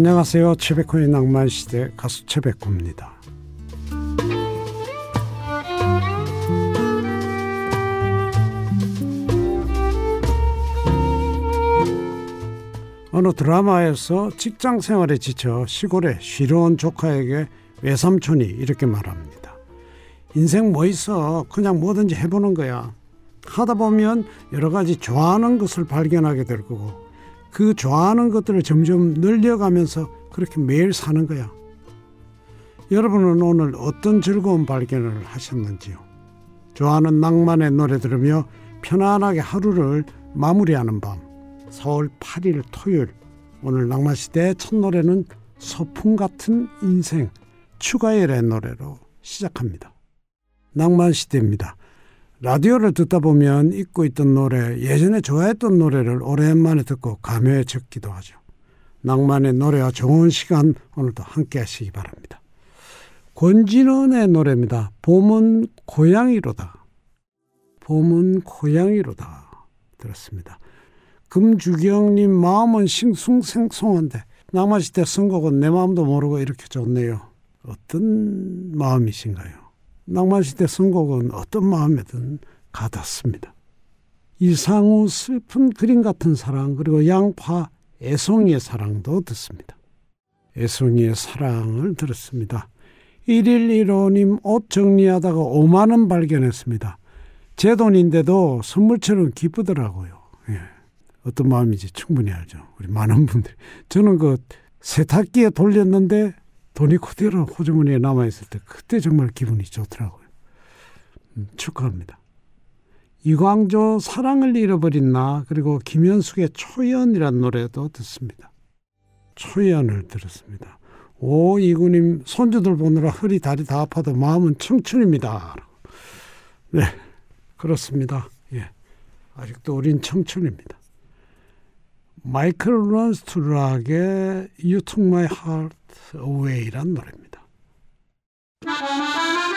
안녕하세요. 최백호의 낭만 시대 가수 최백호입니다. 어느 드라마에서 직장 생활에 지쳐 시골에 쉬러 온 조카에게 외삼촌이 이렇게 말합니다. 인생 뭐 있어. 그냥 뭐든지 해보는 거야. 하다 보면 여러 가지 좋아하는 것을 발견하게 될 거고 그 좋아하는 것들을 점점 늘려가면서 그렇게 매일 사는 거야. 여러분은 오늘 어떤 즐거운 발견을 하셨는지요? 좋아하는 낭만의 노래 들으며 편안하게 하루를 마무리하는 밤 4월 8일 토요일 오늘 낭만시대의 첫 노래는 서풍 같은 인생 추가열의 노래로 시작합니다. 낭만시대입니다. 라디오를 듣다 보면 잊고 있던 노래, 예전에 좋아했던 노래를 오랜만에 듣고 감회적기도 하죠. 낭만의 노래와 좋은 시간 오늘도 함께 하시기 바랍니다. 권진원의 노래입니다. 봄은 고양이로다. 봄은 고양이로다. 들었습니다. 금주경님 마음은 싱숭생숭한데 낭만시대 선곡은 내 마음도 모르고 이렇게 좋네요. 어떤 마음이신가요? 낭만시대 선곡은 어떤 마음에든 가닿습니다. 이상우 슬픈 그림 같은 사랑 그리고 양파 애송이의 사랑도 듣습니다. 애송이의 사랑을 들었습니다. 1일 1호님 옷 정리하다가 5만원 발견했습니다. 제 돈인데도 선물처럼 기쁘더라고요. 예. 어떤 마음인지 충분히 알죠. 우리 많은 분들이. 저는 그 세탁기에 돌렸는데 돈이 그대로 호주머니에 남아 있을 때 그때 정말 기분이 좋더라고요. 음, 축하합니다. 이광조 사랑을 잃어버린 나 그리고 김현숙의 초연이란 노래도 듣습니다. 초연을 들었습니다. 오 이구님 손주들 보느라 허리 다리 다 아파도 마음은 청춘입니다. 네 그렇습니다. 예 아직도 우린 청춘입니다. 마이클 런스트락의 You Took My Heart Away란 노래입니다.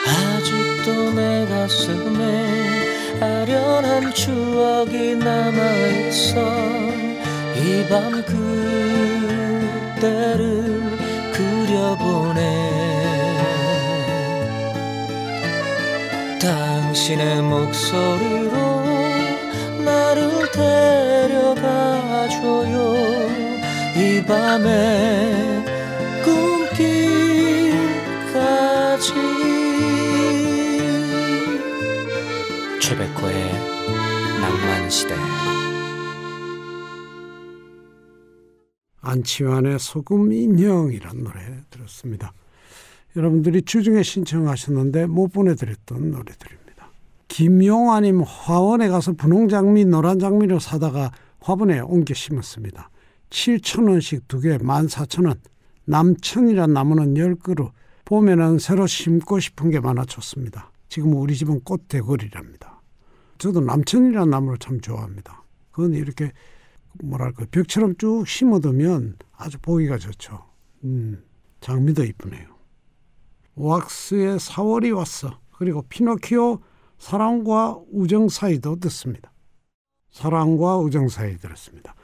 아직도 내 가슴에 아련한 추억이 남아있어 이 밤 그때를 그려보네 당신의 목소리로 데려가줘요 이 밤에 꿈길까지 최백호의 낭만시대 안치환의 소금 인형이란 노래 들었습니다. 여러분들이 주중에 신청하셨는데 못 보내드렸던 노래들입니다. 김용아님 화원에 가서 분홍 장미, 노란 장미를 사다가 화분에 옮겨 심었습니다. 7천 원씩 두 개, 14,000원. 남천이란 나무는 10그루. 봄에는 새로 심고 싶은 게 많아 좋습니다. 지금 우리 집은 꽃 대거리랍니다. 저도 남천이라는 나무를 참 좋아합니다. 그건 이렇게 뭐랄까 벽처럼 쭉 심어두면 아주 보기가 좋죠. 음, 장미도 이쁘네요. 왁스의 4월이 왔어. 그리고 피노키오 사랑과 우정 사이도 듣습니다. 사랑과 우정 사이 들었습니다.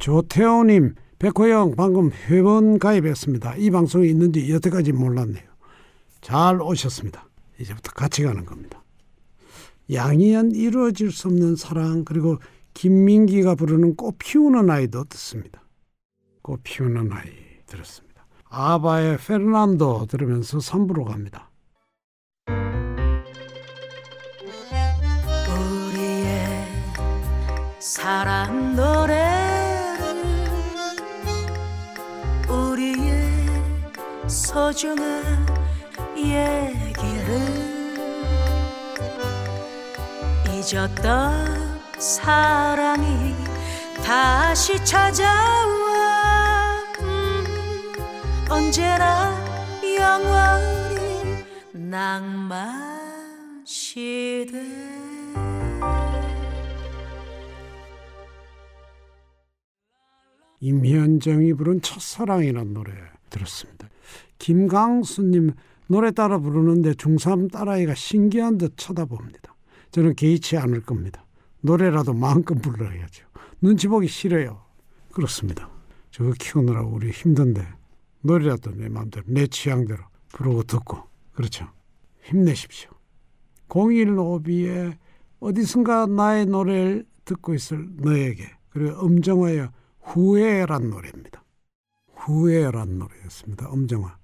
조태호님, 백호영 방금 회원 가입했습니다. 이 방송이 있는지 여태까지 몰랐네요. 잘 오셨습니다. 이제부터 같이 가는 겁니다. 양이한 이루어질 수 없는 사랑 그리고 김민기가 부르는 꽃 피우는 아이도 듣습니다. 꽃 피우는 아이 들었습니다. 아바의 페르난도 들으면서 3부로 갑니다. 사랑 노래를 우리의 소중한 얘기를 잊었던 사랑이 다시 찾아와. 음, 언제나 영원히 낭만 시대 임현정이 부른 첫사랑이라는 노래 들었습니다. 김강수님 노래 따라 부르는데 중3 딸아이가 신기한 듯 쳐다봅니다. 저는 개의치 않을 겁니다. 노래라도 마음껏 불러야죠. 눈치 보기 싫어요. 그렇습니다. 저거 키우느라 우리 힘든데 노래라도 내 마음대로 내 취향대로 부르고 듣고 그렇죠. 힘내십시오. 015B의 어디선가 나의 노래를 듣고 있을 너에게 그리고 음정화의 후회란 노래입니다. 후회란 노래였습니다. 음정화.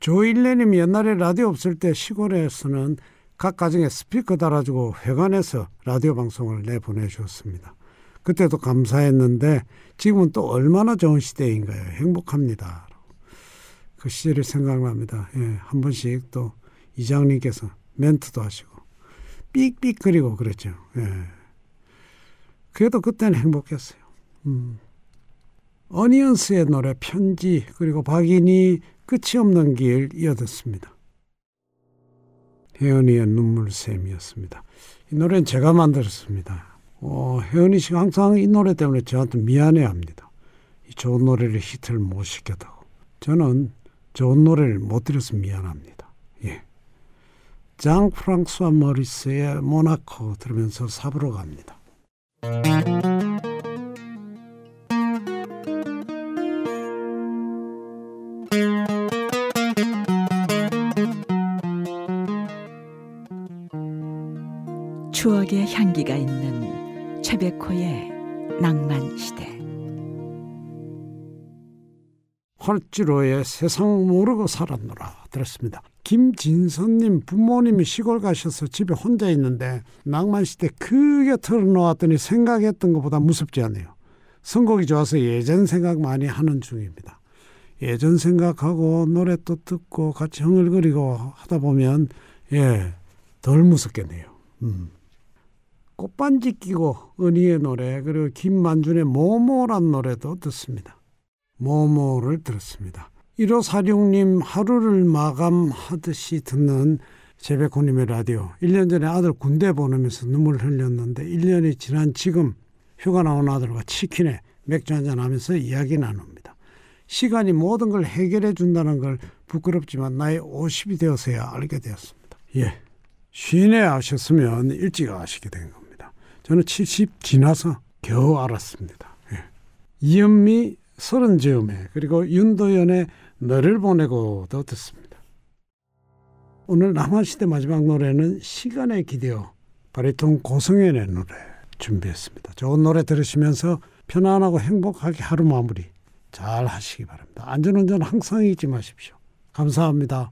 조일레님이 옛날에 라디오 없을 때 시골에서는 각 가정에 스피커 달아주고 회관에서 라디오 방송을 내보내주었습니다. 그때도 감사했는데 지금은 또 얼마나 좋은 시대인가요? 행복합니다. 그 시절이 생각납니다. 예, 한 번씩 또 이장님께서 멘트도 하시고 삑삑거리고 그랬죠. 예. 그래도 그때는 행복했어요. 음. 어니언스의 노래 편지 그리고 박인이 끝이 없는 길 이어듣습니다. 혜연이의 눈물샘이었습니다. 이 노래는 제가 만들었습니다. 어, 혜연이 씨가 항상 이 노래 때문에 저한테 미안해합니다. 이 좋은 노래를 히트를 못 시켰다고. 저는 좋은 노래를 못 들어서 미안합니다. 예. 장 프랑스와 머리스의 모나코 들으면서 삽으로 갑니다. 추억의 향기가 있는 최백호의 낭만 시대. 활주로에 세상 모르고 살았노라 들었습니다. 김진선님 부모님이 시골 가셔서 집에 혼자 있는데 낭만시대 크게 틀어놓았더니 생각했던 것보다 무섭지 않네요. 선곡이 좋아서 예전 생각 많이 하는 중입니다. 예전 생각하고 노래 또 듣고 같이 흥얼거리고 하다 보면 예, 덜 무섭겠네요. 음. 꽃반지 끼고 은희의 노래 그리고 김만준의 모모란 노래도 듣습니다. 모모를 들었습니다. 1546님 하루를 마감하듯이 듣는 제백호님의 라디오. 1년 전에 아들 군대 보내면서 눈물 흘렸는데 1년이 지난 지금 휴가 나온 아들과 치킨에 맥주 한잔 하면서 이야기 나눕니다. 시간이 모든 걸 해결해 준다는 걸 부끄럽지만 나이 50이 되어서야 알게 되었습니다. 예. 쉰에 아셨으면 일찍 아시게 된 겁니다. 저는 70 지나서 겨우 알았습니다. 예. 이은미 서른 즈음에 그리고 윤도현의 너를 보내고도 듣습니다. 오늘 남한시대 마지막 노래는 시간에 기대어 바리톤 고성현의 노래 준비했습니다. 좋은 노래 들으시면서 편안하고 행복하게 하루 마무리 잘 하시기 바랍니다. 안전운전 항상 잊지 마십시오. 감사합니다.